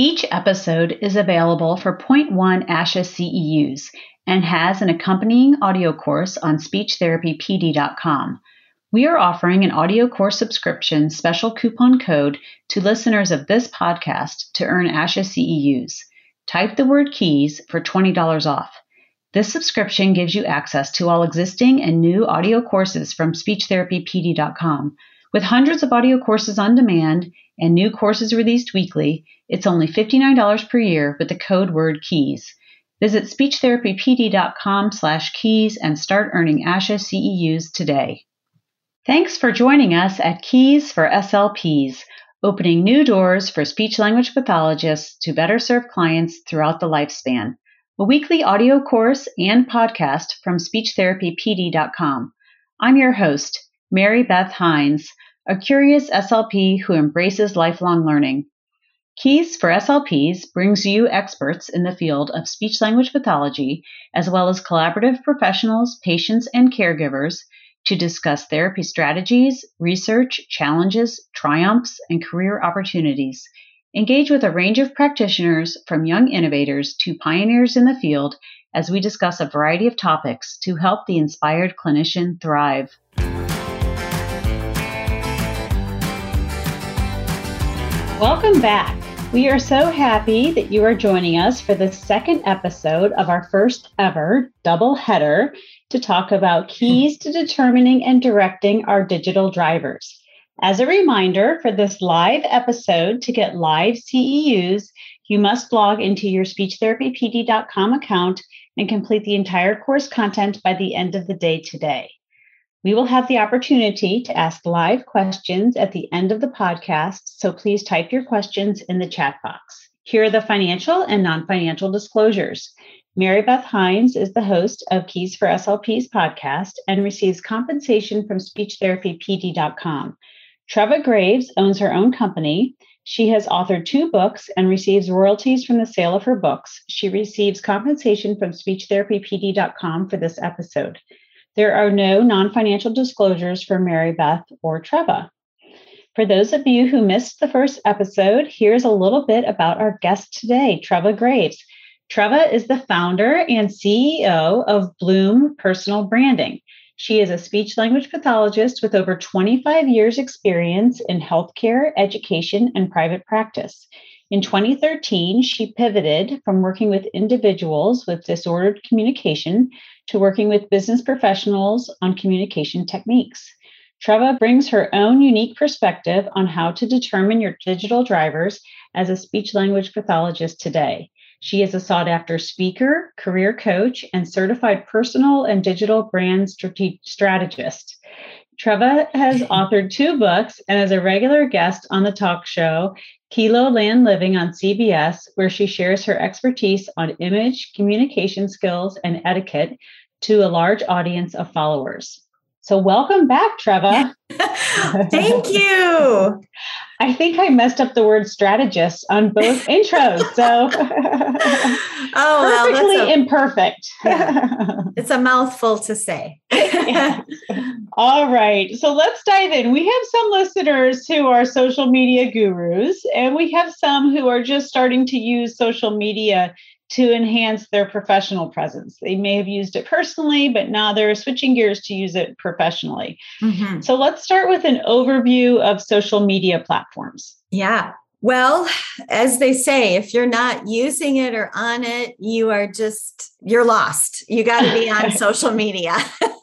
Each episode is available for 0.1 ASHA CEUs and has an accompanying audio course on speechtherapypd.com. We are offering an audio course subscription special coupon code to listeners of this podcast to earn ASHA CEUs. Type the word keys for $20 off. This subscription gives you access to all existing and new audio courses from speechtherapypd.com. With hundreds of audio courses on demand and new courses released weekly, it's only $59 per year with the code word KEYS. Visit speechtherapypd.com slash keys and start earning ASHA CEUs today. Thanks for joining us at Keys for SLPs, opening new doors for speech language pathologists to better serve clients throughout the lifespan a weekly audio course and podcast from speechtherapypd.com. I'm your host, Mary Beth Hines, a curious SLP who embraces lifelong learning. Keys for SLPs brings you experts in the field of speech language pathology, as well as collaborative professionals, patients, and caregivers to discuss therapy strategies, research, challenges, triumphs, and career opportunities Engage with a range of practitioners from young innovators to pioneers in the field as we discuss a variety of topics to help the inspired clinician thrive. Welcome back. We are so happy that you are joining us for the second episode of our first ever double header to talk about keys to determining and directing our digital drivers. As a reminder for this live episode, to get live CEUs, you must log into your speechtherapypd.com account and complete the entire course content by the end of the day today. We will have the opportunity to ask live questions at the end of the podcast, so please type your questions in the chat box. Here are the financial and non financial disclosures. Mary Beth Hines is the host of Keys for SLPs podcast and receives compensation from speechtherapypd.com. Treva Graves owns her own company. She has authored two books and receives royalties from the sale of her books. She receives compensation from speechtherapypd.com for this episode. There are no non financial disclosures for Mary Beth or Treva. For those of you who missed the first episode, here's a little bit about our guest today, Treva Graves. Treva is the founder and CEO of Bloom Personal Branding. She is a speech language pathologist with over 25 years' experience in healthcare, education, and private practice. In 2013, she pivoted from working with individuals with disordered communication to working with business professionals on communication techniques. Treva brings her own unique perspective on how to determine your digital drivers as a speech language pathologist today. She is a sought after speaker, career coach, and certified personal and digital brand strategist. Treva has authored two books and is a regular guest on the talk show Kilo Land Living on CBS, where she shares her expertise on image, communication skills, and etiquette to a large audience of followers. So, welcome back, Treva. Thank you. I think I messed up the word strategist on both intros. So, oh, perfectly well, a, imperfect. yeah. It's a mouthful to say. All right. So, let's dive in. We have some listeners who are social media gurus, and we have some who are just starting to use social media to enhance their professional presence. They may have used it personally, but now they're switching gears to use it professionally. Mm-hmm. So let's start with an overview of social media platforms. Yeah. Well, as they say, if you're not using it or on it, you are just, you're lost. You got to be on social media.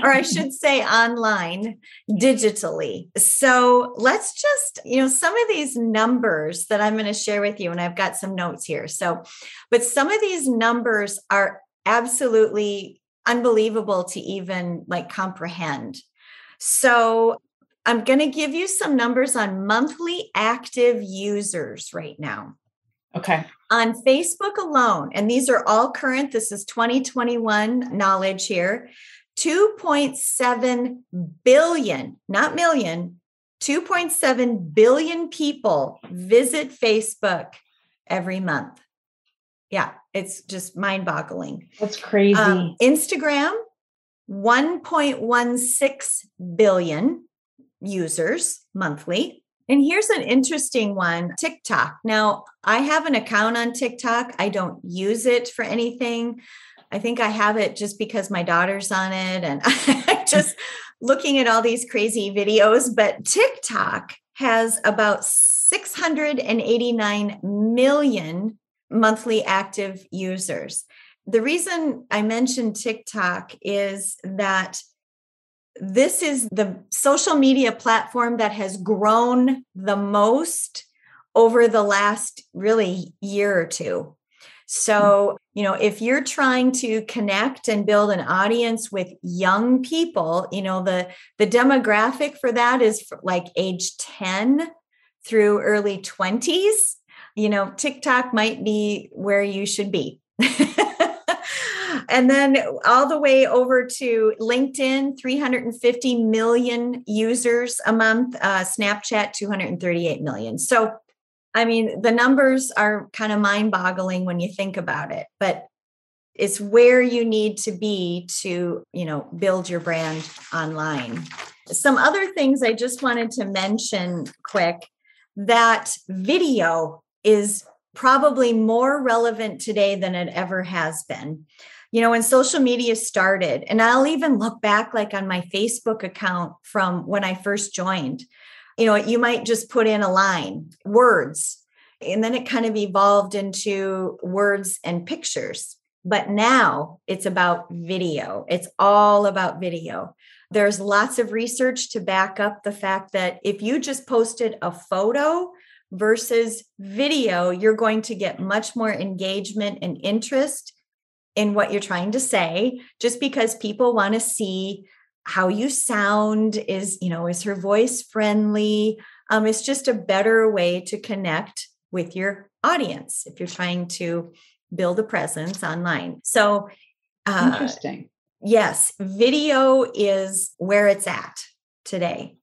or I should say online digitally. So let's just, you know, some of these numbers that I'm going to share with you, and I've got some notes here. So, but some of these numbers are absolutely unbelievable to even like comprehend. So I'm going to give you some numbers on monthly active users right now. Okay. On Facebook alone, and these are all current, this is 2021 knowledge here. 2.7 billion, not million, 2.7 billion people visit Facebook every month. Yeah, it's just mind boggling. That's crazy. Um, Instagram, 1.16 billion users monthly. And here's an interesting one TikTok. Now, I have an account on TikTok. I don't use it for anything. I think I have it just because my daughter's on it and I just looking at all these crazy videos. But TikTok has about 689 million monthly active users. The reason I mentioned TikTok is that this is the social media platform that has grown the most over the last really year or two. So, you know, if you're trying to connect and build an audience with young people, you know, the the demographic for that is like age 10 through early 20s. You know, TikTok might be where you should be. and then all the way over to LinkedIn, 350 million users a month, uh, Snapchat, 238 million. So, I mean, the numbers are kind of mind boggling when you think about it, but it's where you need to be to, you know, build your brand online. Some other things I just wanted to mention quick that video is probably more relevant today than it ever has been you know when social media started and i'll even look back like on my facebook account from when i first joined you know you might just put in a line words and then it kind of evolved into words and pictures. But now it's about video. It's all about video. There's lots of research to back up the fact that if you just posted a photo versus video you're going to get much more engagement and interest in what you're trying to say. Just because people want to see how you sound is you know is her voice friendly? Um, it's just a better way to connect with your audience if you're trying to build a presence online. So uh, interesting. yes video is where it's at today.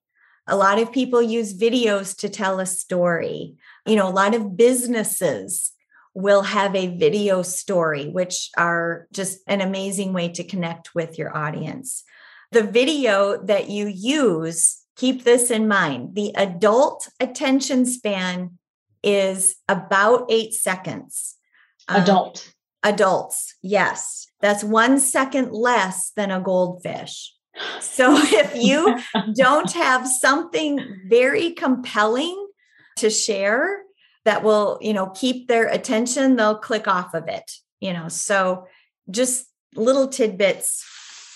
A lot of people use videos to tell a story. You know a lot of businesses will have a video story, which are just an amazing way to connect with your audience. The video that you use, keep this in mind the adult attention span is about eight seconds. Um, Adult. Um, adults, yes. That's one second less than a goldfish. So if you don't have something very compelling to share, that will you know keep their attention they'll click off of it you know so just little tidbits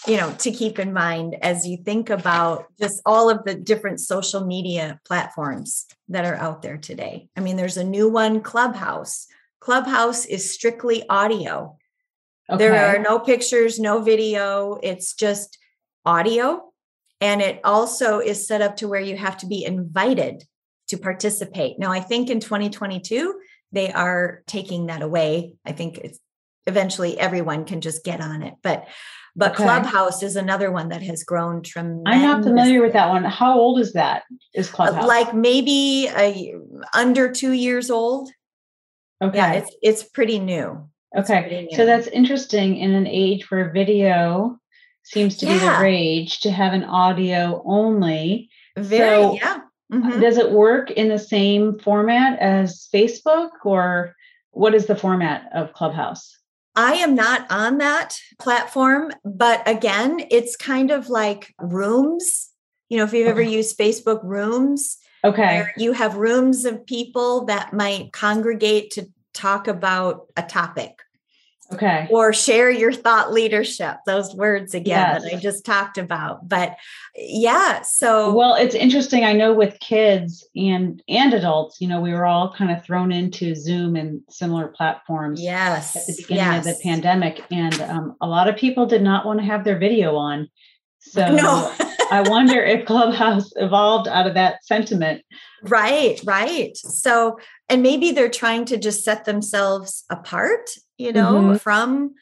you know to keep in mind as you think about just all of the different social media platforms that are out there today i mean there's a new one clubhouse clubhouse is strictly audio okay. there are no pictures no video it's just audio and it also is set up to where you have to be invited to participate. Now, I think in 2022, they are taking that away. I think it's eventually everyone can just get on it. But but okay. Clubhouse is another one that has grown tremendously. I'm not familiar with that one. How old is that? Is uh, Clubhouse like maybe a, under two years old? Okay, yeah, it's it's pretty new. Okay, pretty new. so that's interesting in an age where video seems to yeah. be the rage to have an audio only. Very, so, yeah. Mm-hmm. Does it work in the same format as Facebook or what is the format of Clubhouse? I am not on that platform, but again, it's kind of like rooms. You know, if you've ever used Facebook rooms, okay, you have rooms of people that might congregate to talk about a topic Okay. Or share your thought leadership, those words again yes. that I just talked about. But yeah, so well, it's interesting. I know with kids and and adults, you know, we were all kind of thrown into Zoom and similar platforms. Yes. At the beginning yes. of the pandemic. And um, a lot of people did not want to have their video on. So no. I wonder if Clubhouse evolved out of that sentiment. Right, right. So, and maybe they're trying to just set themselves apart you know, mm-hmm. from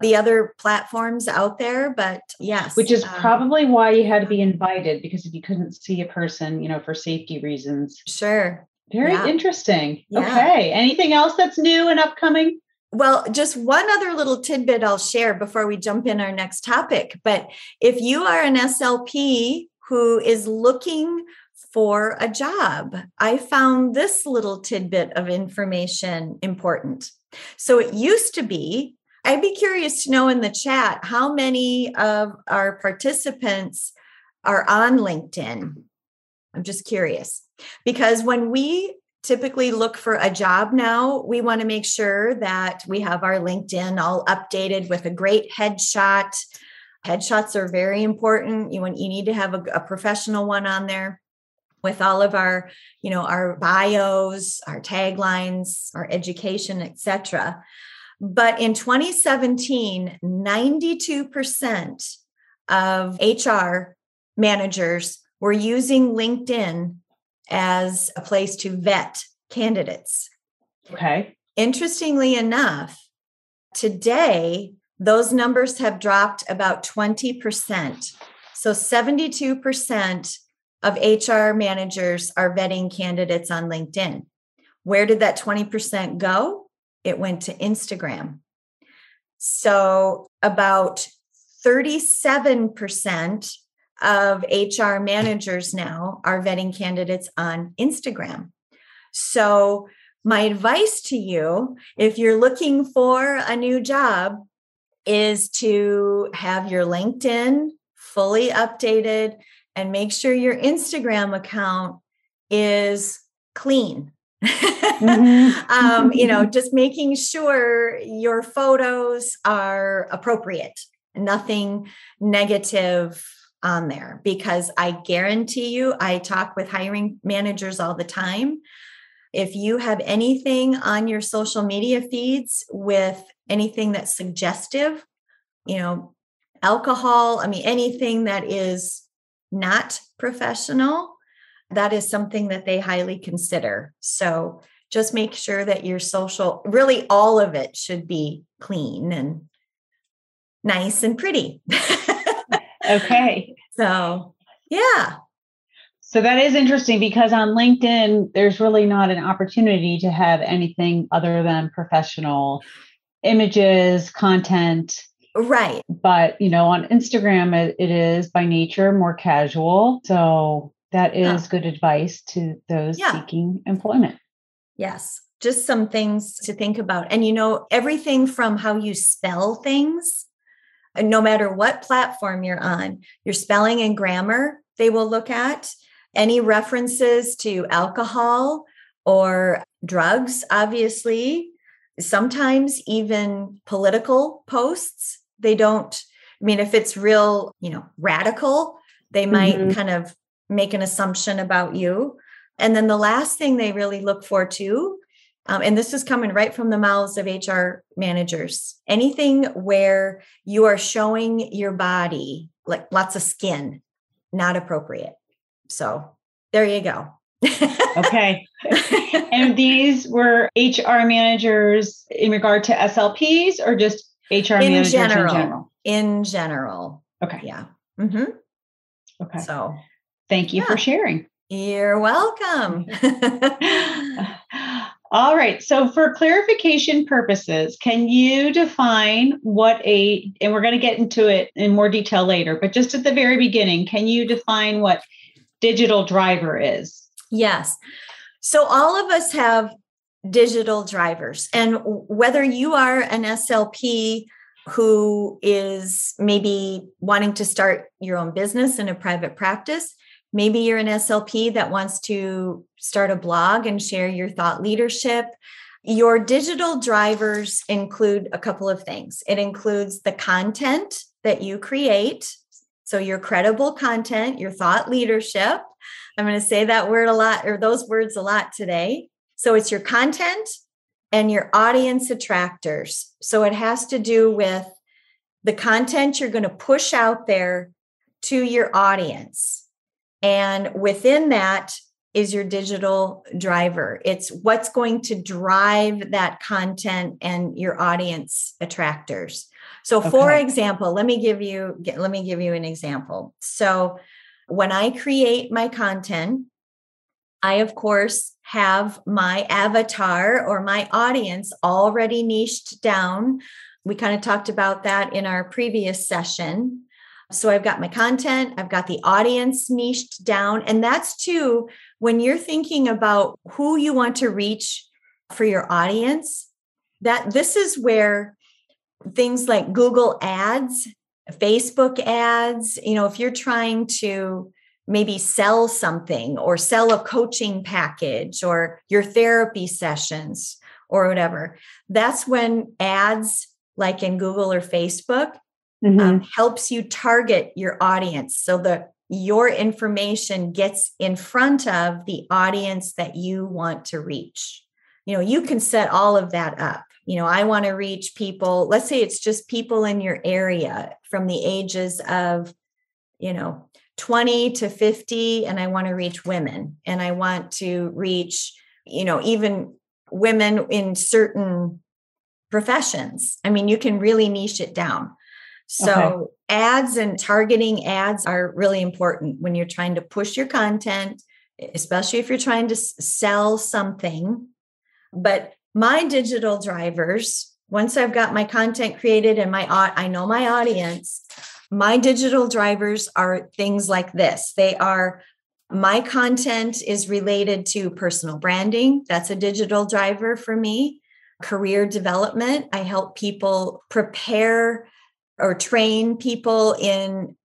the other platforms out there. But yes. Which is um, probably why you had to be invited because if you couldn't see a person, you know, for safety reasons. Sure. Very yeah. interesting. Yeah. Okay. Anything else that's new and upcoming? Well, just one other little tidbit I'll share before we jump in our next topic. But if you are an SLP who is looking for a job, I found this little tidbit of information important. So it used to be, I'd be curious to know in the chat how many of our participants are on LinkedIn. I'm just curious because when we typically look for a job now, we want to make sure that we have our LinkedIn all updated with a great headshot. Headshots are very important. You want you need to have a, a professional one on there with all of our, you know, our bios, our taglines, our education, etc. But in 2017, 92% of HR managers were using LinkedIn as a place to vet candidates. Okay. Interestingly enough, today those numbers have dropped about 20%. So 72% of HR managers are vetting candidates on LinkedIn. Where did that 20% go? It went to Instagram. So about 37% of HR managers now are vetting candidates on Instagram. So, my advice to you, if you're looking for a new job, is to have your LinkedIn fully updated and make sure your Instagram account is clean. mm-hmm. um, you know, just making sure your photos are appropriate, nothing negative on there because I guarantee you, I talk with hiring managers all the time. If you have anything on your social media feeds with anything that's suggestive, you know, alcohol, I mean, anything that is not professional, that is something that they highly consider. So just make sure that your social, really all of it should be clean and nice and pretty. okay. So, yeah. So that is interesting because on LinkedIn, there's really not an opportunity to have anything other than professional images, content. Right. But, you know, on Instagram, it, it is by nature more casual. So that is yeah. good advice to those yeah. seeking employment. Yes. Just some things to think about. And, you know, everything from how you spell things no matter what platform you're on, your spelling and grammar, they will look at any references to alcohol or drugs, obviously, sometimes even political posts. They don't, I mean, if it's real, you know, radical, they might mm-hmm. kind of make an assumption about you. And then the last thing they really look for too um, and this is coming right from the mouths of HR managers. Anything where you are showing your body, like lots of skin, not appropriate. So there you go. okay. and these were HR managers in regard to SLPs or just HR in managers general, in general? In general. Okay. Yeah. Mm-hmm. Okay. So thank you yeah. for sharing. You're welcome. All right. So, for clarification purposes, can you define what a, and we're going to get into it in more detail later, but just at the very beginning, can you define what digital driver is? Yes. So, all of us have digital drivers. And whether you are an SLP who is maybe wanting to start your own business in a private practice, Maybe you're an SLP that wants to start a blog and share your thought leadership. Your digital drivers include a couple of things. It includes the content that you create. So, your credible content, your thought leadership. I'm going to say that word a lot or those words a lot today. So, it's your content and your audience attractors. So, it has to do with the content you're going to push out there to your audience. And within that is your digital driver. It's what's going to drive that content and your audience attractors. So okay. for example, let me give you let me give you an example. So when I create my content, I of course have my avatar or my audience already niched down. We kind of talked about that in our previous session. So I've got my content, I've got the audience niched down. And that's too, when you're thinking about who you want to reach for your audience, that this is where things like Google ads, Facebook ads, you know, if you're trying to maybe sell something or sell a coaching package or your therapy sessions or whatever, that's when ads like in Google or Facebook mm-hmm. um, helps you target your audience so that your information gets in front of the audience that you want to reach. You know, you can set all of that up. You know, I want to reach people, let's say it's just people in your area from the ages of, you know, 20 to 50, and I want to reach women and I want to reach, you know, even women in certain professions. I mean, you can really niche it down. So, okay. ads and targeting ads are really important when you're trying to push your content, especially if you're trying to sell something. But my digital drivers, once I've got my content created and my I know my audience, my digital drivers are things like this. They are my content is related to personal branding. That's a digital driver for me. Career development. I help people prepare or train people in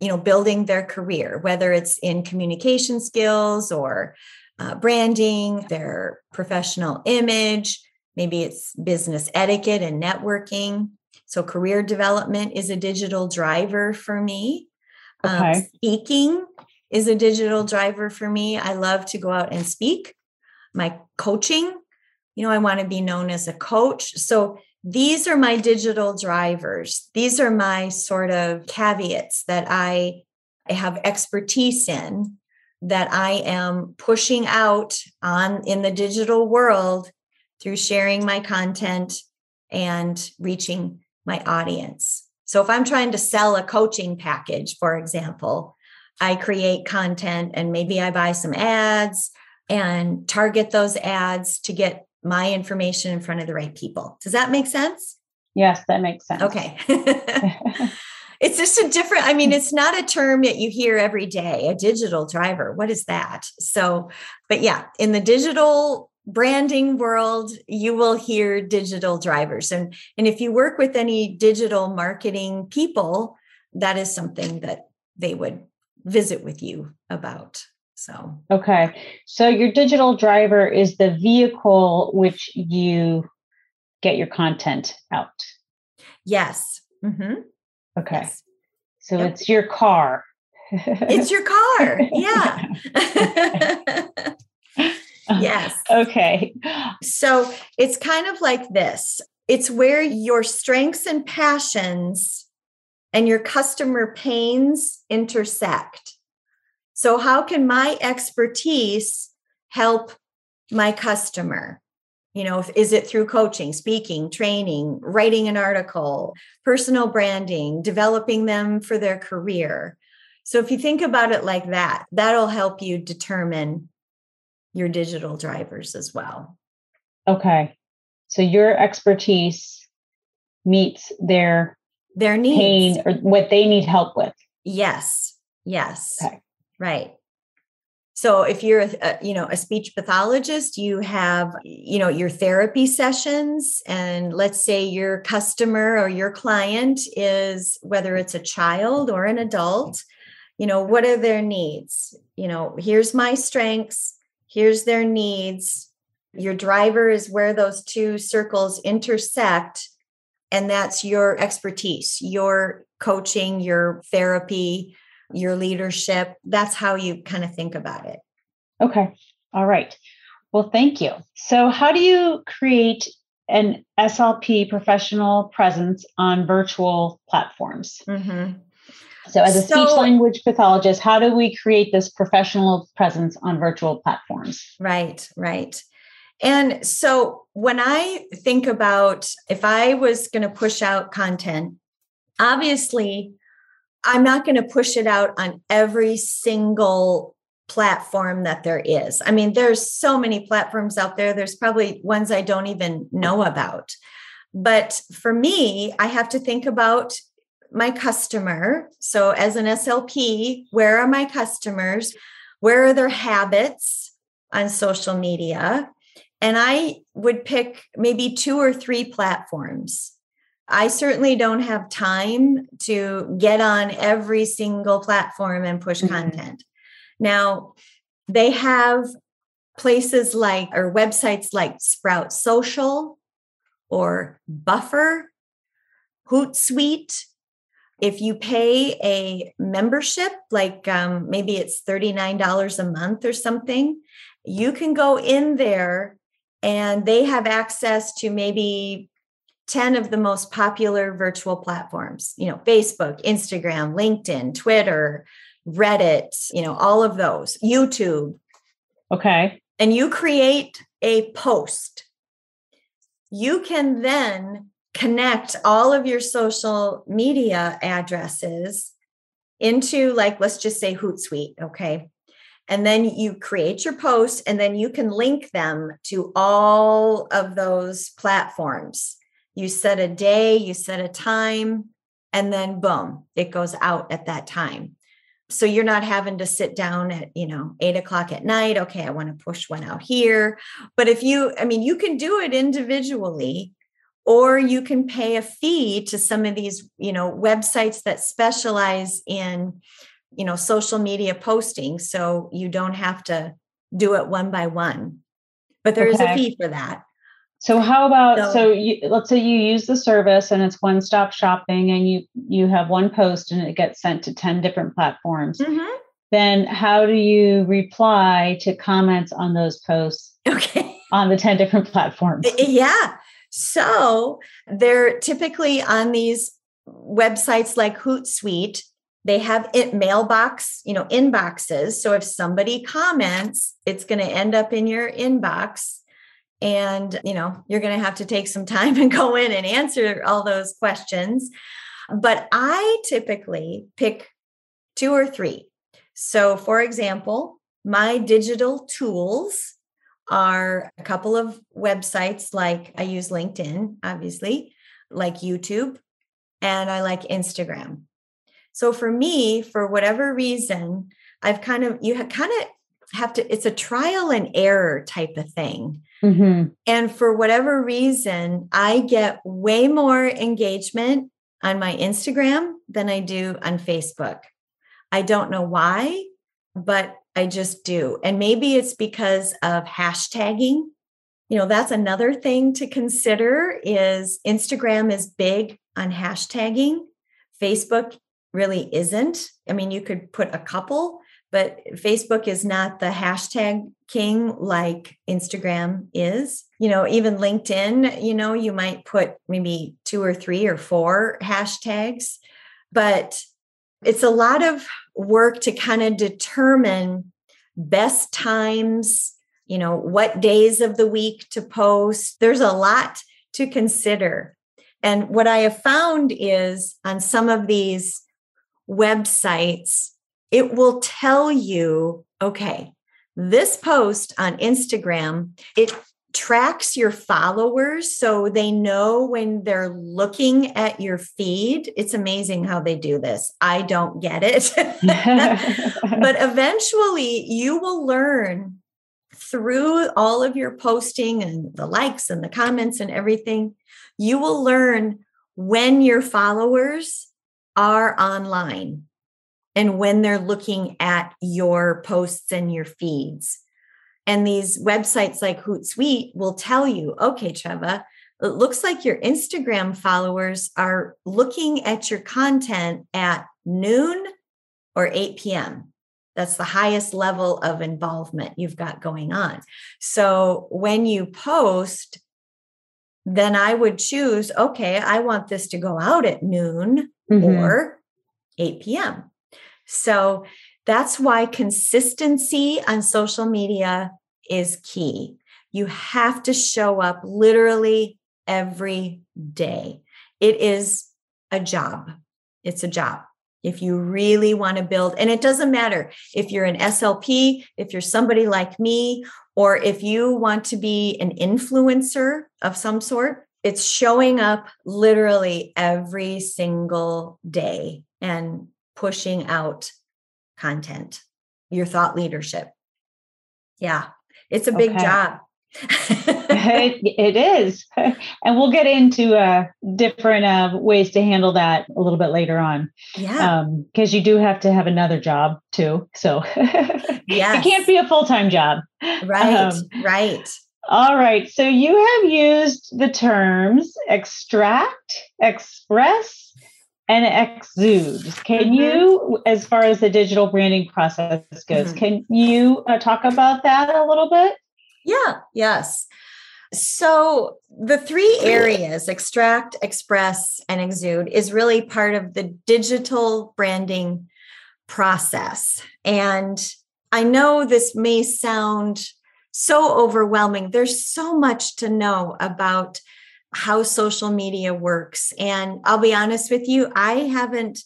you know building their career whether it's in communication skills or uh, branding their professional image maybe it's business etiquette and networking so career development is a digital driver for me um, okay. um, speaking is a digital driver for me i love to go out and speak my coaching you know i want to be known as a coach so these are my digital drivers. These are my sort of caveats that I, I have expertise in that I am pushing out on in the digital world through sharing my content and reaching my audience. So if I'm trying to sell a coaching package, for example, I create content and maybe I buy some ads and target those ads to get my information in front of the right people. Does that make sense? Yes, that makes sense. Okay. it's just a different, I mean, it's not a term that you hear every day, a digital driver. What is that? So, but yeah, in the digital branding world you will hear digital drivers and and if you work with any digital marketing people that is something that they would visit with you about so, okay. So, your digital driver is the vehicle which you get your content out. Yes. Mm-hmm. Okay. Yes. So, yep. it's your car. it's your car. Yeah. yes. Okay. So, it's kind of like this it's where your strengths and passions and your customer pains intersect. So, how can my expertise help my customer? You know, is it through coaching, speaking, training, writing an article, personal branding, developing them for their career? So, if you think about it like that, that'll help you determine your digital drivers as well. Okay. So, your expertise meets their their needs pain or what they need help with. Yes. Yes. Okay. Right. So if you're a, you know a speech pathologist, you have you know your therapy sessions and let's say your customer or your client is whether it's a child or an adult, you know, what are their needs? You know, here's my strengths, here's their needs. Your driver is where those two circles intersect and that's your expertise, your coaching, your therapy, your leadership. That's how you kind of think about it. Okay. All right. Well, thank you. So, how do you create an SLP professional presence on virtual platforms? Mm-hmm. So, as a so, speech language pathologist, how do we create this professional presence on virtual platforms? Right, right. And so, when I think about if I was going to push out content, obviously I'm not going to push it out on every single platform that there is. I mean, there's so many platforms out there. There's probably ones I don't even know about. But for me, I have to think about my customer. So, as an SLP, where are my customers? Where are their habits on social media? And I would pick maybe two or three platforms. I certainly don't have time to get on every single platform and push mm-hmm. content. Now, they have places like, or websites like Sprout Social or Buffer, Hootsuite. If you pay a membership, like um, maybe it's $39 a month or something, you can go in there and they have access to maybe 10 of the most popular virtual platforms, you know, Facebook, Instagram, LinkedIn, Twitter, Reddit, you know, all of those, YouTube. Okay. And you create a post. You can then connect all of your social media addresses into, like, let's just say Hootsuite. Okay. And then you create your post, and then you can link them to all of those platforms. You set a day, you set a time, and then boom, it goes out at that time. So you're not having to sit down at, you know, eight o'clock at night. Okay, I want to push one out here. But if you, I mean, you can do it individually or you can pay a fee to some of these you know websites that specialize in you know social media posting so you don't have to do it one by one. But there okay. is a fee for that. So how about so, so you, let's say you use the service and it's one stop shopping and you you have one post and it gets sent to 10 different platforms. Mm-hmm. then how do you reply to comments on those posts okay. on the 10 different platforms? Yeah so they're typically on these websites like hootsuite. They have it mailbox you know inboxes. So if somebody comments it's going to end up in your inbox. And you know you're going to have to take some time and go in and answer all those questions. But i typically pick two or three. So for example my digital tools are a couple of websites like i use linkedin obviously like youtube and i like instagram so for me, for whatever reason, I've kind of, you have kind of have to, it's a trial and error type of thing. Mm-hmm. And for whatever reason, I get way more engagement on my Instagram than I do on Facebook. I don't know why, but I just do. And maybe it's because of hashtagging. You know, that's another thing to consider is Instagram is big on hashtagging. Facebook really isn't. I mean, you could put a couple, but Facebook is not the hashtag king like Instagram is. You know, even LinkedIn, you know, you might put maybe two or three or four hashtags, but it's a lot of work to kind of determine best times, you know, what days of the week to post. There's a lot to consider. And what I have found is on some of these websites, it will tell you, okay, this post on Instagram, it tracks your followers so they know when they're looking at your feed. It's amazing how they do this. I don't get it. but eventually you will learn through all of your posting and the likes and the comments and everything, you will learn when your followers are online and when they're looking at your posts and your feeds. And these websites like Hootsuite will tell you, okay, Treva, it looks like your Instagram followers are looking at your content at noon or 8 p.m. That's the highest level of involvement you've got going on. So when you post, then I would choose, okay, I want this to go out at noon mm-hmm. or 8 p.m. So that's why consistency on social media is key. You have to show up literally every day. It is a job. It's a job. If you really want to build, and it doesn't matter if you're an SLP, if you're somebody like me, or if you want to be an influencer of some sort, it's showing up literally every single day and pushing out content, your thought leadership. Yeah, it's a big okay. job. it, it is. And we'll get into uh, different uh, ways to handle that a little bit later on. Yeah. Because um, you do have to have another job too. So yeah, it can't be a full time job. Right. Um, right. All right. So you have used the terms extract, express, and exude. Can mm-hmm. you, as far as the digital branding process goes, mm-hmm. can you uh, talk about that a little bit? Yeah, yes. So the three areas extract, express, and exude is really part of the digital branding process. And I know this may sound so overwhelming. There's so much to know about how social media works. And I'll be honest with you, I haven't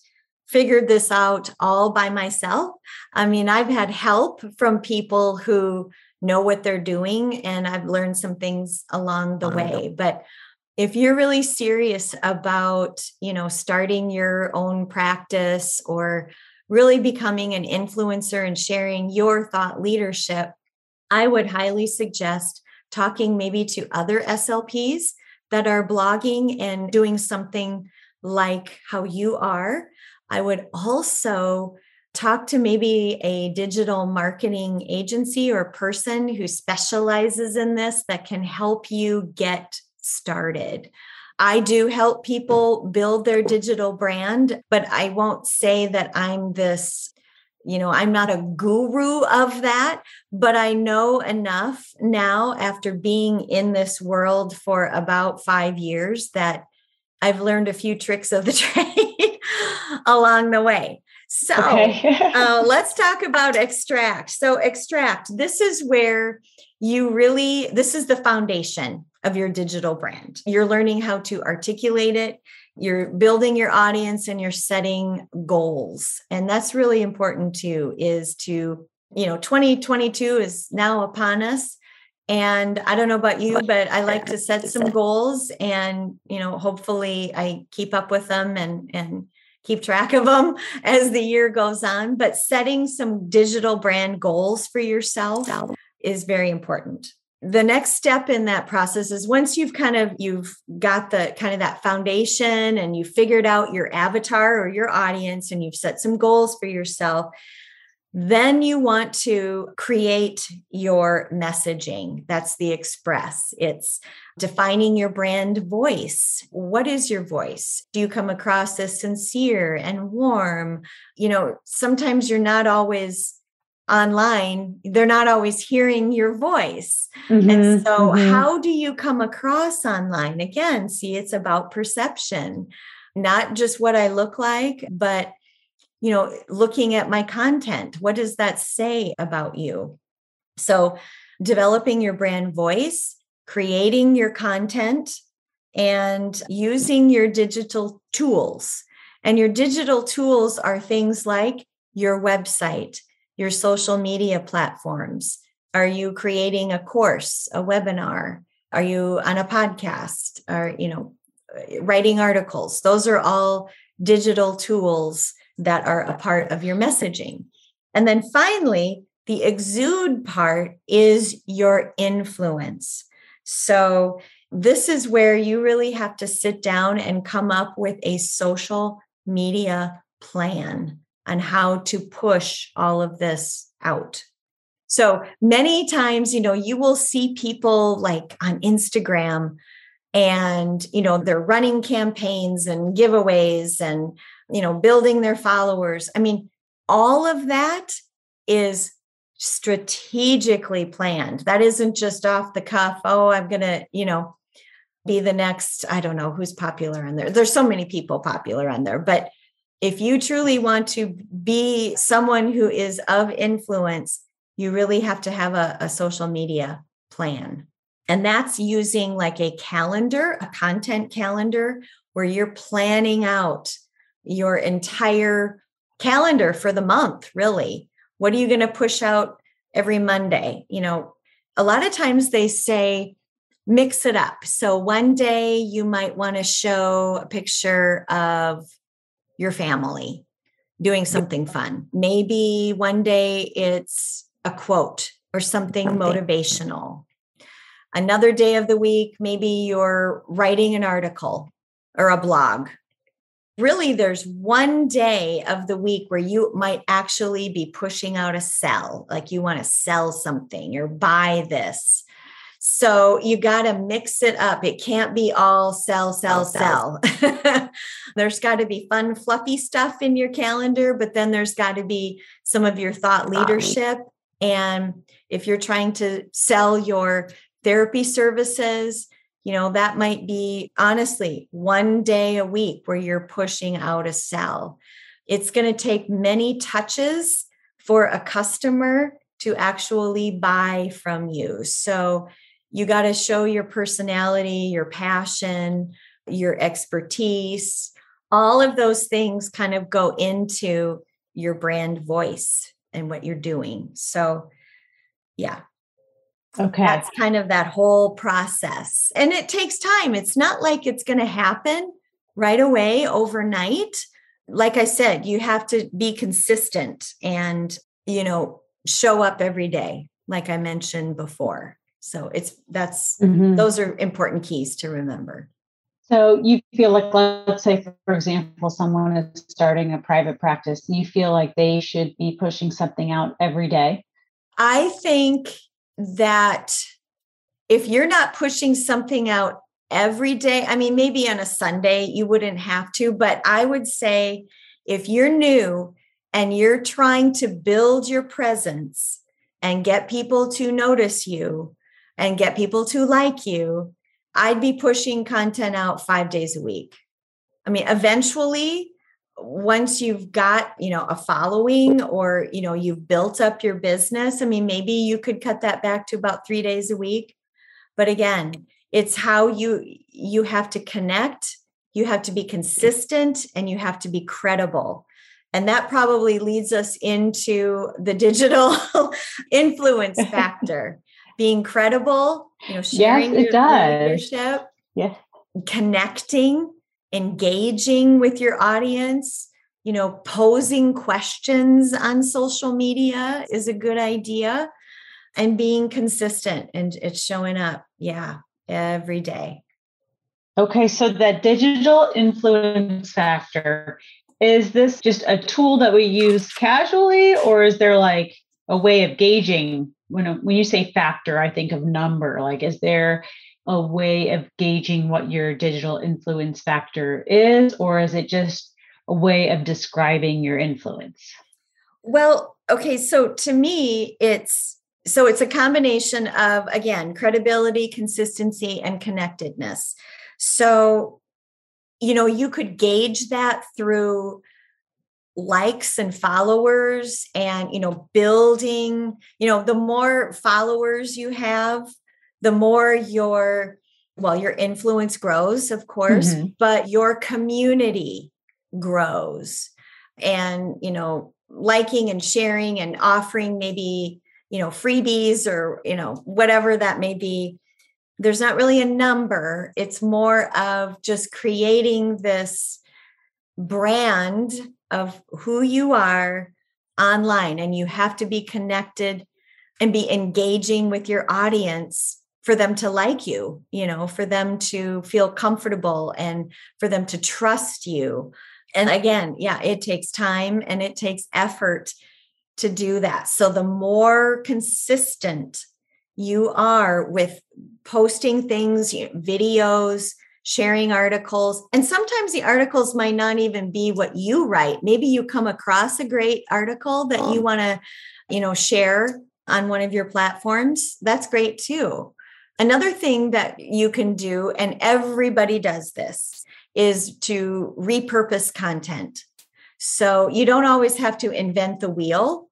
figured this out all by myself. I mean, I've had help from people who know what they're doing and I've learned some things along the way. But if you're really serious about, you know, starting your own practice or really becoming an influencer and sharing your thought leadership, I would highly suggest talking maybe to other SLPs that are blogging and doing something like how you are. I would also talk to maybe a digital marketing agency or person who specializes in this that can help you get started. I do help people build their digital brand, but I won't say that I'm this you know, I'm not a guru of that, but I know enough now after being in this world for about five years that I've learned a few tricks of the trade along the way. So okay. uh, let's talk about extract. So, extract, this is where you really, this is the foundation of your digital brand. You're learning how to articulate it, you're building your audience and you're setting goals. And that's really important too is to you know 2022 is now upon us. And i don't know about you but i like to set some goals and you know hopefully i keep up with them and and keep track of them as the year goes on. But setting some digital brand goals for yourself is very important the next step in that process is once you've kind of you've got the kind of that foundation and you figured out your avatar or your audience and you've set some goals for yourself then you want to create your messaging. That's the express. It's defining your brand voice. What is your voice? Do you come across as sincere and warm? You know sometimes you're not always online they're not always hearing your voice. Mm-hmm, and so mm-hmm. how do you come across online? Again see it's about perception not just what i look like but you know looking at my content what does that say about you? So developing your brand voice creating your content and using your digital tools. And your digital tools are things like your website your social media platforms? Are you creating a course, a webinar? Are you on a podcast? Are you know eh, writing articles? Those are all digital tools that are a part of your messaging. And then finally, the exude part is your influence. So, this is where you really have to sit down and come up with a social media plan on how to push all of this out. So many times, you know, you will see people like on Instagram and, you know, they're running campaigns and giveaways and, you know, building their followers. I mean, all of that is strategically planned. That isn't just off the cuff. Oh, I'm going to, you know, be the next, I don't know who's popular on there. There's so many people popular on there, but if you truly want to be someone who is of influence, you really have to have a, a, social media plan. And that's using like a calendar, a content calendar, where you're planning out your entire calendar for the month, really. What are you going to push out every Monday? You know, a lot of times they say, mix it up. So one day you might want to show a picture of your family doing something fun. Maybe one day it's a quote or something motivational. Another day of the week, maybe you're writing an article or a blog. Really, there's one day of the week where you might actually be pushing out a sell, like you want to sell something or buy this so you got to mix it up. It can't be all sell, sell, sell. sell. there's got to be fun, fluffy stuff in your calendar, but then there's got to be some of your thought leadership. And if you're trying to sell your therapy services, you know, that might be honestly one day a week where you're pushing out a sell. It's going to take many touches for a customer to actually buy from you. So you got to show your personality, your passion, your expertise. All of those things kind of go into your brand voice and what you're doing. So, yeah. Okay. That's kind of that whole process. And it takes time. It's not like it's going to happen right away overnight. Like I said, you have to be consistent and, you know, show up every day, like I mentioned before. So it's that's mm-hmm. those are important keys to remember. So you feel like, let's say, for example, someone is starting a private practice, and you feel like they should be pushing something out every day. I think that if you're not pushing something out every day, I mean, maybe on a Sunday you wouldn't have to, but I would say if you're new and you're trying to build your presence and get people to notice you, and get people to like you, I'd be pushing content out five days a week. I mean, eventually, once you've got you know a following or you know you've built up your business i mean maybe you could cut that back to about three days a week. But again it's how you you have to connect you have to be consistent and you have to be credible. And that probably leads us into the digital influence factor being credible, you know, sharing yes, it does. leadership, yeah. connecting, engaging with your audience, you know, posing questions on social media is a good idea and being consistent and it's showing up, yeah, every day. Okay, so that digital influence factor is this just a tool that we use casually or is there like a way of gauging when uh, when you say factor i think of number like is there a way of gauging what your digital influence factor is or is it just a way of describing your influence? Well okay so to me it's so it's a combination of again credibility consistency and connectedness. So you know you could gauge that through likes and followers and you know building you know the more followers you have the more your well your influence grows of course mm-hmm. but your community grows and you know liking and sharing and offering maybe you know freebies or you know whatever that may be there's not really a number it's more of just creating this brand of who you are online and you have to be connected and be engaging with your audience for them to like you, you know, for them to feel comfortable and for them to trust you. And again, yeah, it takes time and it takes effort to do that. So the more consistent you are with posting things, videos, sharing articles. And sometimes the articles might not even be what you write. Maybe you come across a great article that oh. you want to, you know, share on one of your platforms. That's great too. Another thing that you can do, and everybody does this, is to repurpose content. So you don't always have to invent the wheel.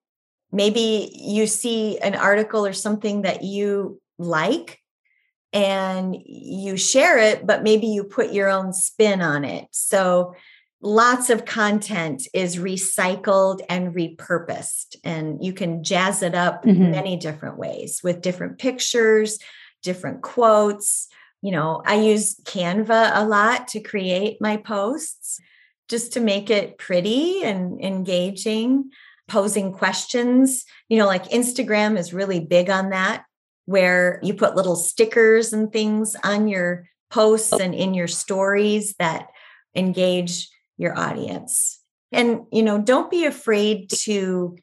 Maybe you see an article or something that you like and you share it, but maybe you put your own spin on it. So lots of content is recycled and repurposed, and you can jazz it up mm-hmm. many different ways with different pictures, different quotes. You know, I use Canva a lot to create my posts just to make it pretty and engaging, posing questions. You know, like Instagram is really big on that, where you put little stickers and things on your posts oh. and in your stories that engage your audience. And, you know, don't be afraid to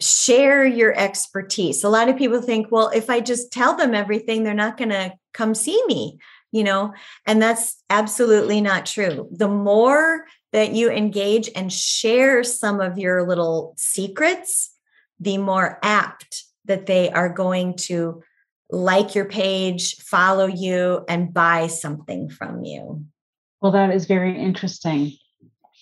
share your expertise. A lot of people think, well, if I just tell them everything, they're not going to come see me, you know, and that's absolutely not true. The more that you engage and share some of your little secrets, the more apt that they are going to like your page, follow you, and buy something from you. Well, that is very interesting.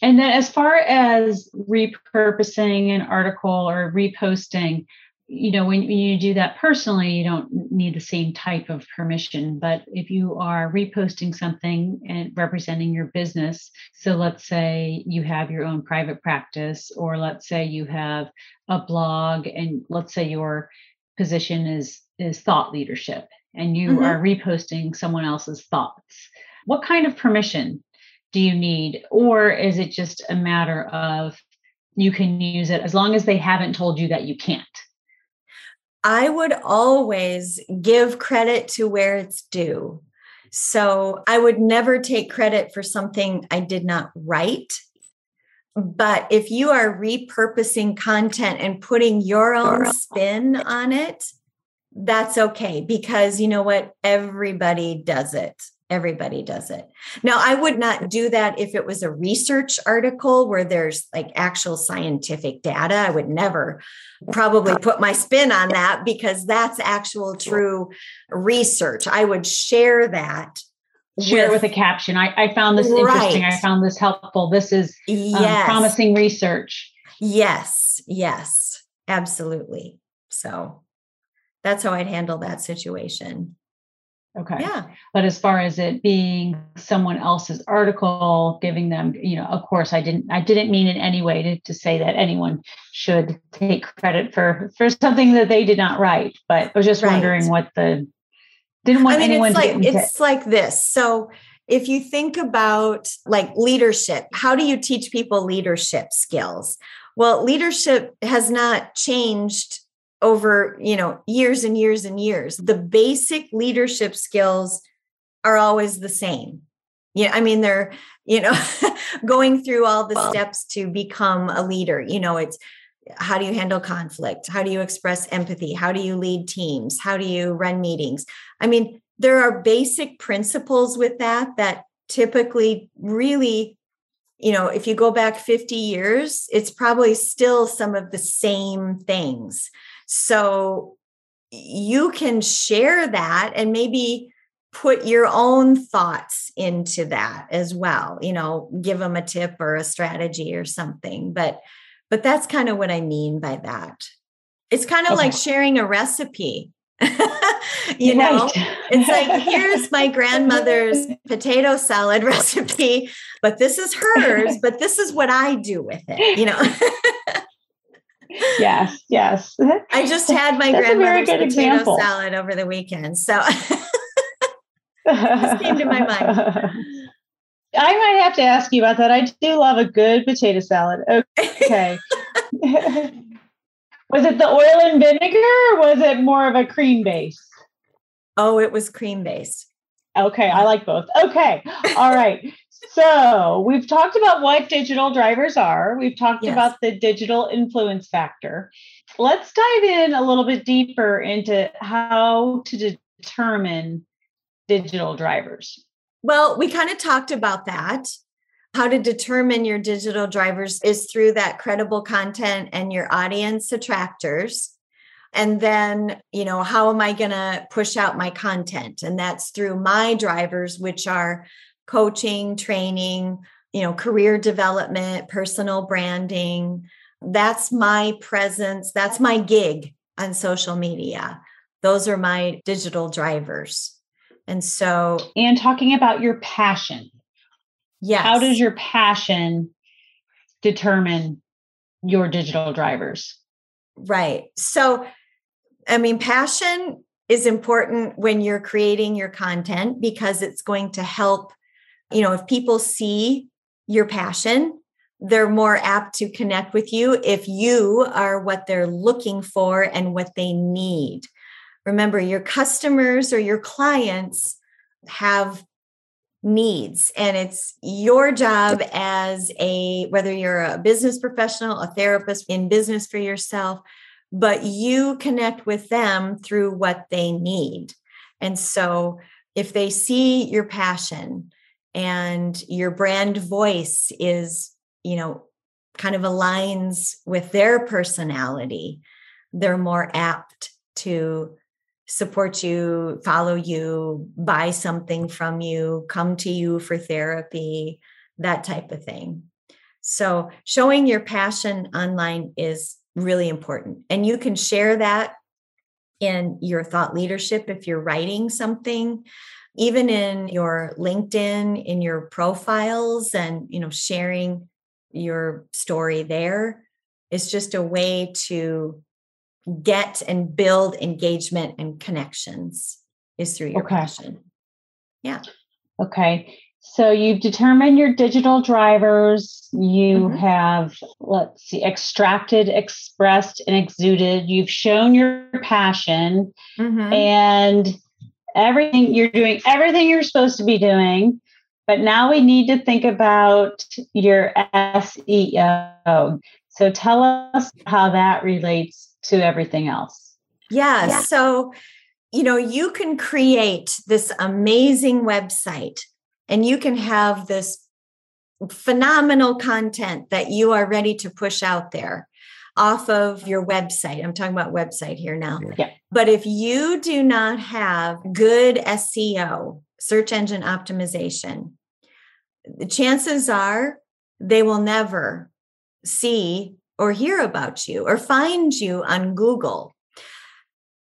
And then, as far as repurposing an article or reposting, you know, when, you do that personally, you don't need the same type of permission. But if you are reposting something and representing your business, so let's say you have your own private practice, or let's say you have a blog, and let's say your position is is thought leadership, and you mm-hmm. are reposting someone else's thoughts. What kind of permission do you need, or is it just a matter of you can use it as long as they haven't told you that you can't? I would always give credit to where it's due. So I would never take credit for something I did not write. But if you are repurposing content and putting your own spin on it, that's okay because you know what? Everybody does it. Everybody does it. Now, I would not do that if it was a research article where there's like actual scientific data. I would never probably put my spin on that because that's actual true research. I would share that. Share with, with a caption. I, I found this right. interesting. I found this helpful. This is um, yes. promising research. Yes, yes, absolutely. So that's how I'd handle that situation. Okay. Yeah. But as far as it being someone else's article, giving them, you know, of course I didn't I didn't mean in any way to, to say that anyone should take credit for for something that they did not write. But I was just right. wondering what the didn't want I mean, anyone it's like it's like this. So if you think about like leadership, how do you teach people leadership skills? Well, leadership has not changed over you know years and years and years the basic leadership skills are always the same. Yeah i mean they're you know going through all the steps to become a leader. You know it's how do you handle conflict? How do you express empathy? How do you lead teams? How do you run meetings? I mean there are basic principles with that that typically really you know if you go back 50 years it's probably still some of the same things so you can share that and maybe put your own thoughts into that as well you know give them a tip or a strategy or something but but that's kind of what i mean by that. It's kind of okay. like sharing a recipe you know? It's like here's my grandmother's potato salad recipe but this is hers but this is what i do with it you know yes, yes. I just had my grandmother's potato example. salad over the weekend. So this came to my mind. I might have to ask you about that. I do love a good potato salad. Okay. was it the oil and vinegar or was it more of a cream base? Oh, it was cream based. Okay, I like both. Okay. All right. So we've talked about what digital drivers are. We've talked yes. about the digital influence factor. Let's dive in a little bit deeper into how to determine digital drivers. Well, we kind of talked about that. How to determine your digital drivers is through that credible content and your audience attractors. And then, you know, how am I going to push out my content? And that's through my drivers, which are coaching, training, you know, career development, personal branding. That's my presence. That's my gig on social media. Those are my digital drivers. And so, and talking about your passion. Yes. How does your passion determine your digital drivers? Right. So, I mean, passion is important when you're creating your content because it's going to help you know if people see your passion they're more apt to connect with you if you are what they're looking for and what they need. Remember your customers or your clients have needs and it's your job as a whether you're a business professional a therapist in business for yourself but you connect with them through what they need. And so if they see your passion and your brand voice is you know kind of aligns with their personality they're more apt to support you, follow you, buy something from you, come to you for therapy, that type of thing. So, showing your passion online is really important. And you can share that in your thought leadership if you're writing something even in your linkedin in your profiles and you know sharing your story there is just a way to get and build engagement and connections is through your okay. passion. Yeah. Okay. So you've determined your digital drivers. You mm-hmm. have, let's see, extracted, expressed, and exuded. You've shown your passion mm-hmm. and everything you're doing, everything you're supposed to be doing. But now we need to think about your SEO. So tell us how that relates to everything else. Yeah, yeah. So, you know, you can create this amazing website and you can have this phenomenal content that you are ready to push out there off of your website. I'm talking about website here now. Yeah. But if you do not have good SEO, search engine optimization, the chances are they will never see or hear about you or find you on Google.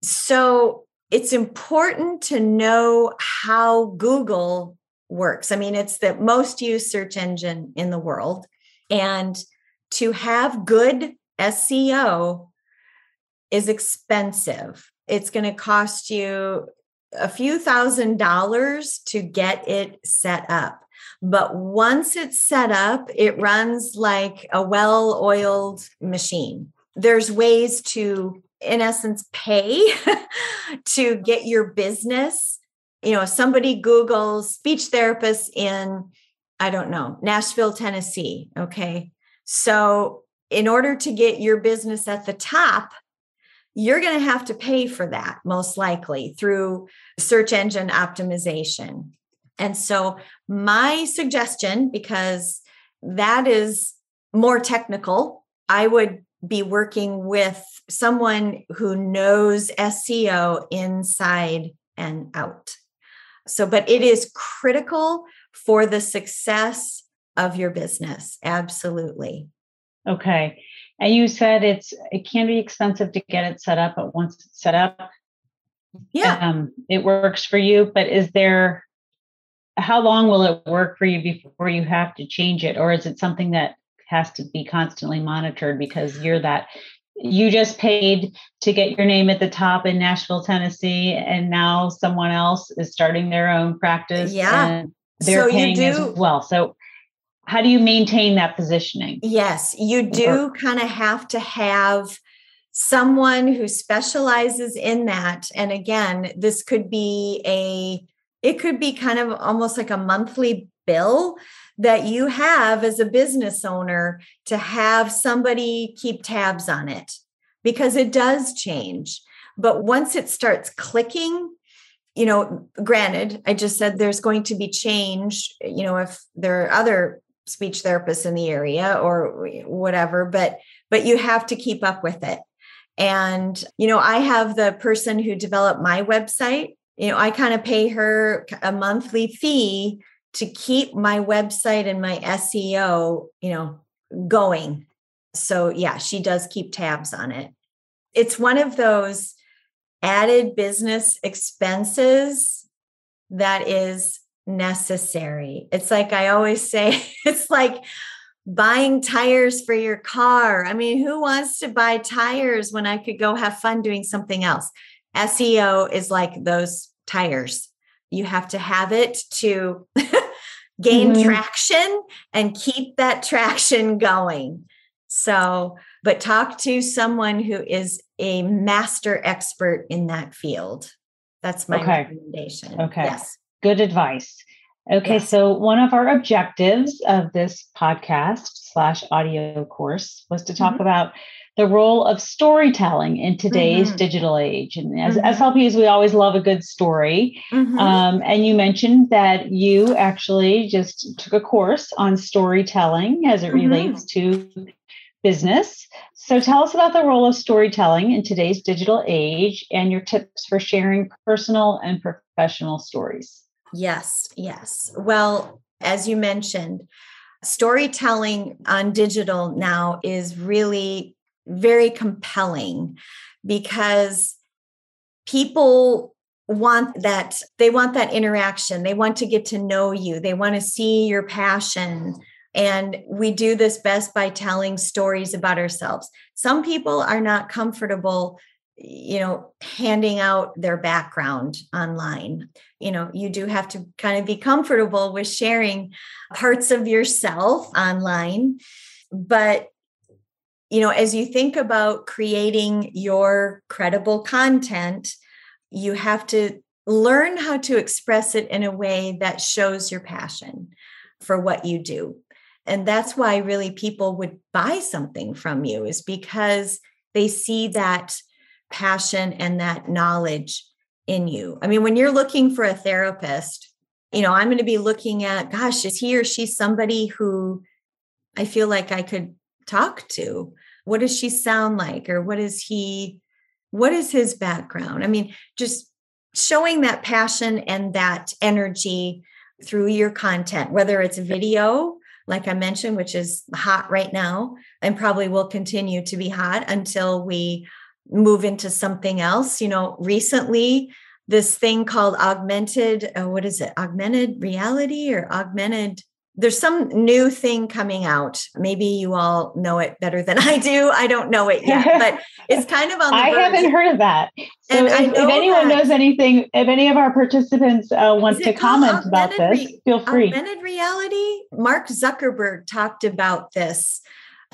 So it's important to know how Google works. I mean, it's the most used search engine in the world. And to have good SEO is expensive. It's going to cost you a few thousand dollars to get it set up. But once it's set up, it runs like a well oiled machine. There's ways to, in essence, pay to get your business. You know, somebody Googles speech therapist in, I don't know, Nashville, Tennessee. Okay. So, in order to get your business at the top, you're going to have to pay for that most likely through search engine optimization. And so, my suggestion, because that is more technical, I would be working with someone who knows SEO inside and out. So, but it is critical for the success of your business. Absolutely. Okay. And you said it's it can be expensive to get it set up, but once it's set up, yeah, um, it works for you. But is there how long will it work for you before you have to change it or is it something that has to be constantly monitored because you're that you just paid to get your name at the top in Nashville, Tennessee, and now someone else is starting their own practice. Yeah. And they're so paying as well. So how do you maintain that positioning? Yes, you do kind of have to have someone who specializes in that. And again, this could be a it could be kind of almost like a monthly bill that you have as a business owner to have somebody keep tabs on it because it does change. But once it starts clicking, you know, granted, I just said there's going to be change, you know, if there are other speech therapists in the area or whatever, but but you have to keep up with it. And you know, I have the person who developed my website you know, I kind of pay her a monthly fee to keep my website and my SEO, you know, going. So yeah, she does keep tabs on it. It's one of those added business expenses that is necessary. It's like I always say, it's like buying tires for your car. I mean, who wants to buy tires when I could go have fun doing something else? SEO is like those tires. You have to have it to gain mm-hmm. traction and keep that traction going. So, but talk to someone who is a master expert in that field. That's my okay. recommendation. Okay. Yes. Good advice. Okay, yes. so one of our objectives of this podcast slash audio course was to talk mm-hmm. about the role of storytelling in today's mm-hmm. digital age. And as mm-hmm. SLPs, we always love a good story. Mm-hmm. Um, and you mentioned that you actually just took a course on storytelling as it mm-hmm. relates to business. So tell us about the role of storytelling in today's digital age and your tips for sharing personal and professional stories. Yes, yes. Well, as you mentioned, storytelling on digital now is really very compelling because people want that they want that interaction. They want to get to know you. They want to see your passion. And we do this best by telling stories about ourselves. Some people are not comfortable you know handing out their background online. You know you do have to kind of be comfortable with sharing parts of yourself online. But you know as you think about creating your credible content you have to learn how to express it in a way that shows your passion for what you do. And that's why really people would buy something from you is because they see that passion and that knowledge in you. I mean, when you're looking for a therapist, you know, I'm going to be looking at, gosh, is he or she somebody who I feel like I could talk to? What does she sound like? Or what is he, what is his background? I mean, just showing that passion and that energy through your content, whether it's video, like I mentioned, which is hot right now and probably will continue to be hot until we move into something else. You know, recently, this thing called augmented, uh, what is it? Augmented reality or augmented there's some new thing coming out. Maybe you all know it better than I do. I don't know it yet, but it's kind of on. I verge. haven't heard of that. So and if, if anyone knows anything, if any of our participants uh, want to comment about this, re- feel free. Augmented reality. Mark Zuckerberg talked about this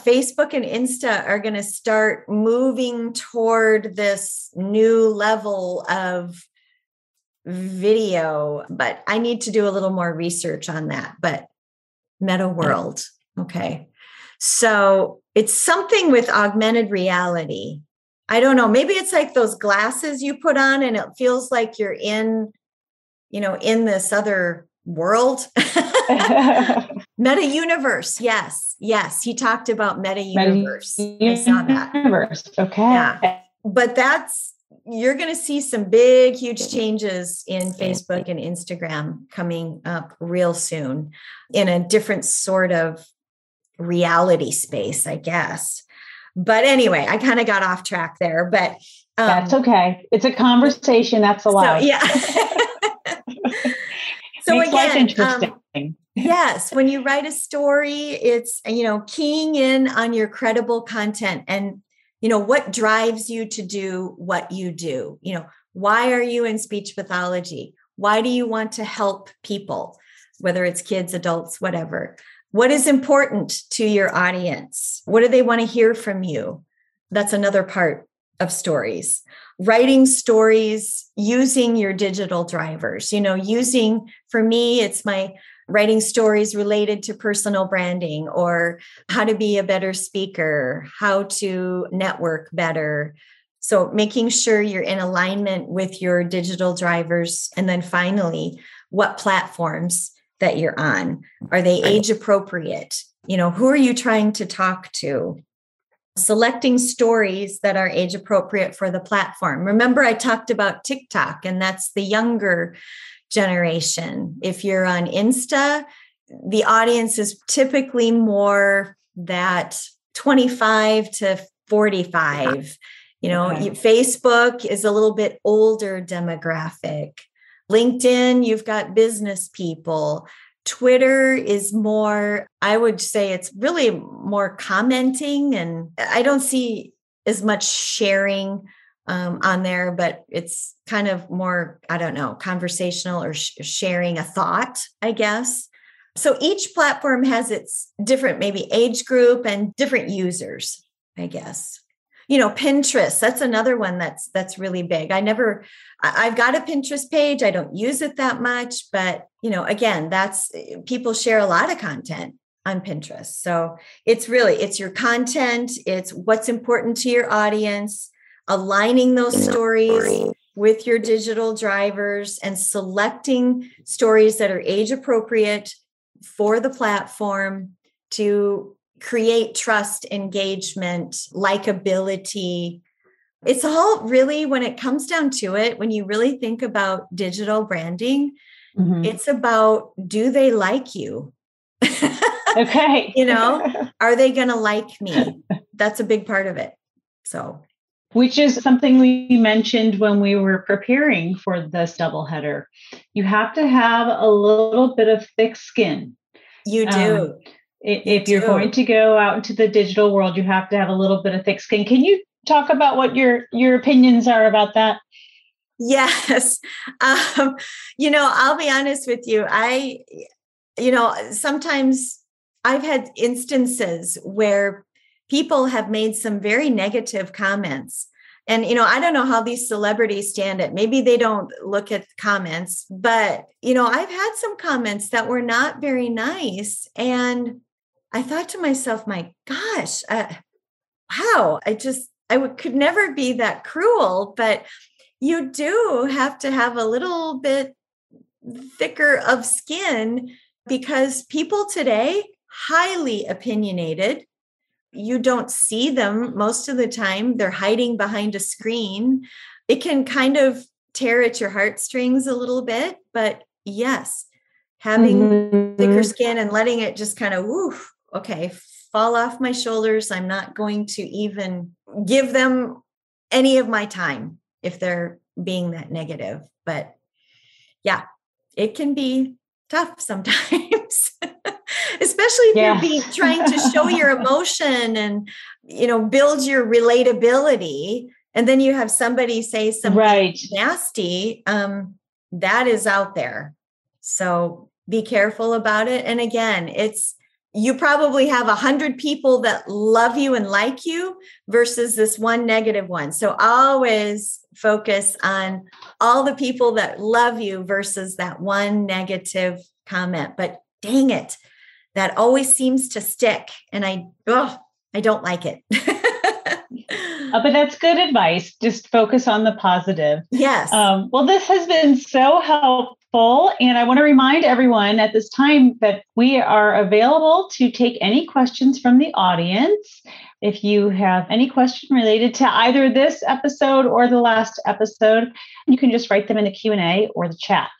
Facebook and Insta are going to start moving toward this new level of video, but I need to do a little more research on that. But Meta World, okay. So it's something with augmented reality. I don't know. Maybe it's like those glasses you put on and it feels like you're in, you know, in this other world. meta universe. Yes. Yes. He talked about meta universe. I saw that. Universe. Okay. Yeah. But that's you're going to see some big huge changes in Facebook and Instagram coming up real soon in a different sort of reality space, I guess. But anyway, I kind of got off track there, but um, that's okay. It's a conversation that's allowed. So, yeah. so Makes again, interesting. Um, yes, when you write a story, it's you know keying in on your credible content and you know what drives you to do what you do. You know why are you in speech pathology? Why do you want to help people, whether it's kids, adults, whatever? What is important to your audience? What do they want to hear from you? That's another part of stories writing stories using your digital drivers you know using for me it's my writing stories related to personal branding or how to be a better speaker how to network better. So making sure you're in alignment with your digital drivers and then finally what platforms that you're on. Are they age appropriate? You know who are you trying to talk to? Selecting stories that are age appropriate for the platform. Remember, I talked about TikTok, and that's the younger generation. If you're on Insta, the audience is typically more that 25 to 45. You know, okay. Facebook is a little bit older demographic. LinkedIn, you've got business people. Twitter is more, I would say it's really more commenting, and I don't see as much sharing um, on there, but it's kind of more, I don't know, conversational or sh- sharing a thought, I guess. So each platform has its different, maybe age group and different users, I guess. You know, Pinterest, that's another one that's that's really big. I never I've got a Pinterest page. I don't use it that much, but you know, again, that's people share a lot of content on Pinterest. So it's really it's your content, it's what's important to your audience, aligning those stories with your digital drivers and selecting stories that are age appropriate for the platform to create trust, engagement, likability. It's all really, when it comes down to it, when you really think about digital branding, mm-hmm. it's about do they like you? okay. you know, are they going to like me? That's a big part of it. So, which is something we mentioned when we were preparing for this double header. You have to have a little bit of thick skin. You do. Um, if you are going to go out into the digital world, you have to have a little bit of thick skin. Can you talk about what your your opinions are about that? Yes. Um, you know, I'll be honest with you. I, you know, sometimes I've had instances where people have made some very negative comments. And, you know, I don't know how these celebrities stand it. Maybe they don't look at comments, but, you know, I've had some comments that were not very nice. And I thought to myself, my gosh, uh, wow, I just, I could never be that cruel. But you do have to have a little bit thicker of skin because people today highly opinionated you don't see them most of the time. They're hiding behind a screen. It can kind of tear at your heartstrings a little bit, but yes, having mm-hmm. thicker skin and letting it just kind of, woof, okay, fall off my shoulders. I'm not going to even give them any of my time if they're being that negative. But yeah, it can be tough sometimes. especially if yeah. you're being, trying to show your emotion and you know build your relatability and then you have somebody say something right. nasty um, that is out there so be careful about it and again it's you probably have a hundred people that love you and like you versus this one negative one so always focus on all the people that love you versus that one negative comment but dang it that always seems to stick and i oh i don't like it. Uh, but that's good advice. Just focus on the positive. Yes. Um, well this has been so helpful and i want to remind everyone at this time that we are available to take any questions from the audience. If you have any question related to either this episode or the last episode you can just write them in the q&a or the chat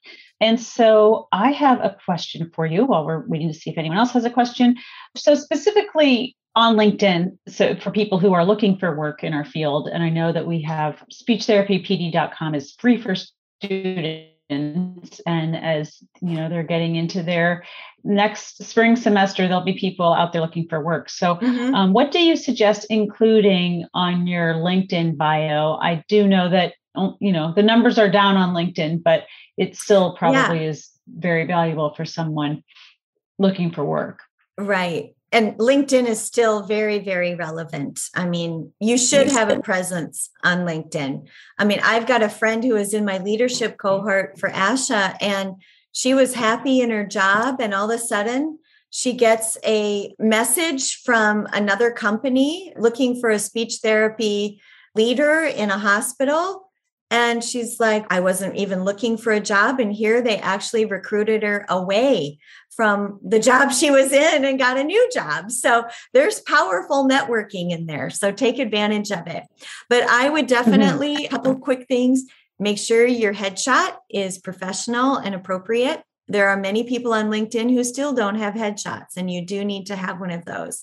and so I have a question for you while we're waiting to see if anyone else has a question. So, specifically on LinkedIn, so for people who are looking for work in our field, and I know that we have speechtherapypd.com is free for students. And as you know, they're getting into their next spring semester, there'll be people out there looking for work. So, mm-hmm. um, what do you suggest including on your LinkedIn bio? I do know that Oh, you know the numbers are down on linkedin but it still probably yeah. is very valuable for someone looking for work. Right. And linkedin is still very very relevant. I mean you should have a presence on linkedin. I mean i've got a friend who is in my leadership cohort for asha and she was happy in her job and all of a sudden she gets a message from another company looking for a speech therapy leader in a hospital and she's like, I wasn't even looking for a job. And here they actually recruited her away from the job she was in and got a new job. So there's powerful networking in there. So take advantage of it. But I would mm-hmm. definitely, a mm-hmm. couple quick things make sure your headshot is professional and appropriate. There are many people on LinkedIn who still don't have headshots, and you do need to have one of those.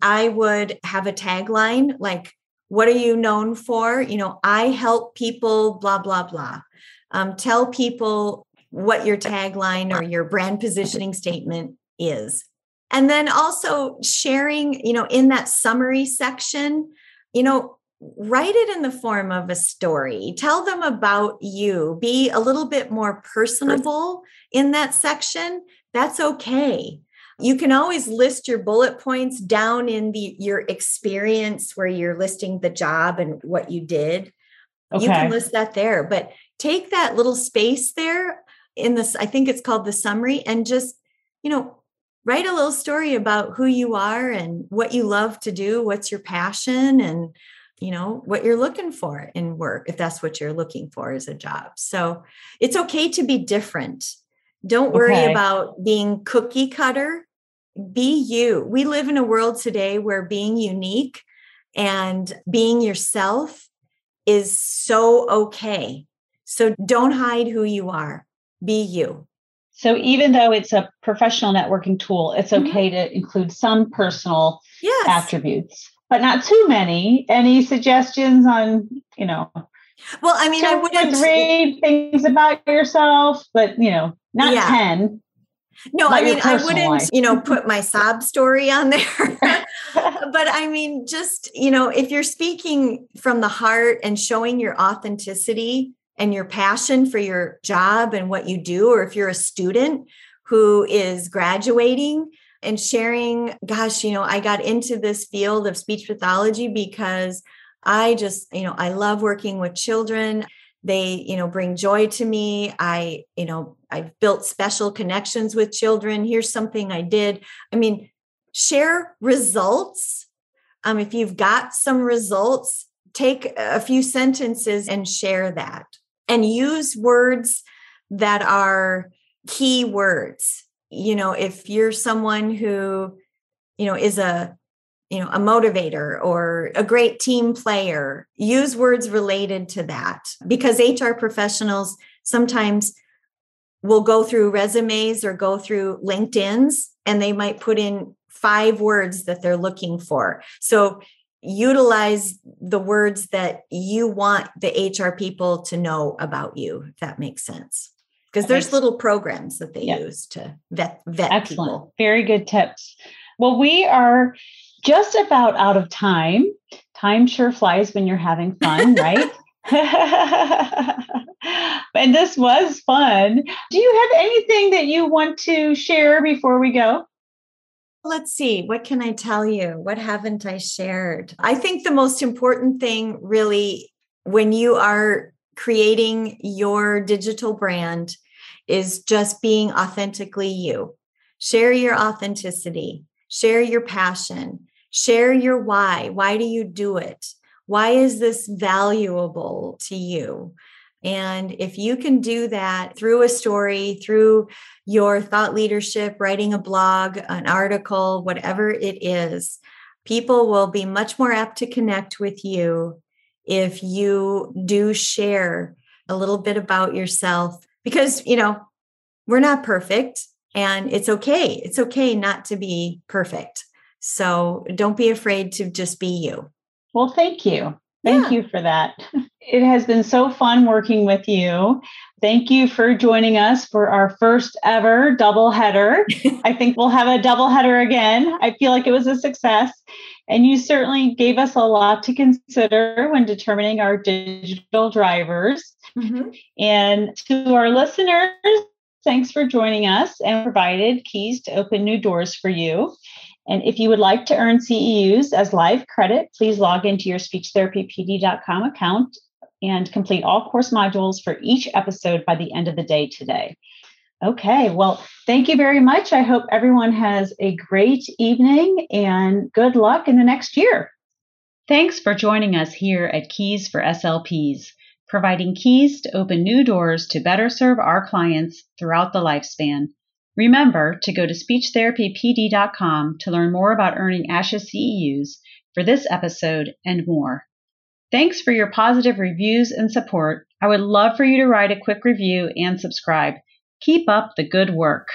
I would have a tagline like, what are you known for? You know, I help people, blah, blah, blah. Um, tell people what your tagline or your brand positioning statement is. And then also sharing, you know, in that summary section, you know, write it in the form of a story. Tell them about you. Be a little bit more personable in that section. That's okay. You can always list your bullet points down in the your experience where you're listing the job and what you did. Okay. You can list that there, but take that little space there in this I think it's called the summary and just, you know, write a little story about who you are and what you love to do, what's your passion and you know what you're looking for in work if that's what you're looking for as a job. So, it's okay to be different. Don't worry okay. about being cookie cutter be you. We live in a world today where being unique and being yourself is so okay. So don't hide who you are, be you. So even though it's a professional networking tool, it's mm-hmm. okay mm-hmm. to include some personal yes. attributes, but not too many. Any suggestions on, you know, well, I mean, I wouldn't read things about yourself, but you know, not yeah. 10. No, I mean, I wouldn't, life. you know, put my sob story on there. but I mean, just, you know, if you're speaking from the heart and showing your authenticity and your passion for your job and what you do, or if you're a student who is graduating and sharing, gosh, you know, I got into this field of speech pathology because I just, you know, I love working with children they you know bring joy to me. I you know i've built special connections with children. Here's something i did. I mean share results. Um, if you've got some results take a few sentences and share that. And use words that are key words you know if you're someone who you know is a you know a motivator or a great team player use words related to that because hr professionals sometimes will go through resumes or go through linkedins and they might put in five words that they're looking for so utilize the words that you want the hr people to know about you if that makes sense because there's little programs that they yeah. use to vet vet Excellent. people. Very good tips. Well, we are just about out of time. Time sure flies when you're having fun, right? and this was fun. Do you have anything that you want to share before we go? Let's see. What can I tell you? What haven't I shared? I think the most important thing, really, when you are creating your digital brand, is just being authentically you. Share your authenticity, share your passion, Share your why. Why do you do it? Why is this valuable to you? And if you can do that through a story, through your thought leadership, writing a blog, an article, whatever it is, people will be much more apt to connect with you if you do share a little bit about yourself because, you know, we're not perfect and it's okay. It's okay not to be perfect. So don't be afraid to just be you. Well, thank you. Thank yeah. you for that. It has been so fun working with you. Thank you for joining us for our first ever double header. I think we'll have a double header again. I feel like it was a success. And you certainly gave us a lot to consider when determining our digital drivers. Mm-hmm. And to our listeners, thanks for joining us and provided keys to open new doors for you. And if you would like to earn CEUs as live credit, please log into your speechtherapypd.com account and complete all course modules for each episode by the end of the day today. Okay, well, thank you very much. I hope everyone has a great evening and good luck in the next year. Thanks for joining us here at Keys for SLPs, providing keys to open new doors to better serve our clients throughout the lifespan. Remember to go to speechtherapypd.com to learn more about earning ASHA CEUs for this episode and more. Thanks for your positive reviews and support. I would love for you to write a quick review and subscribe. Keep up the good work.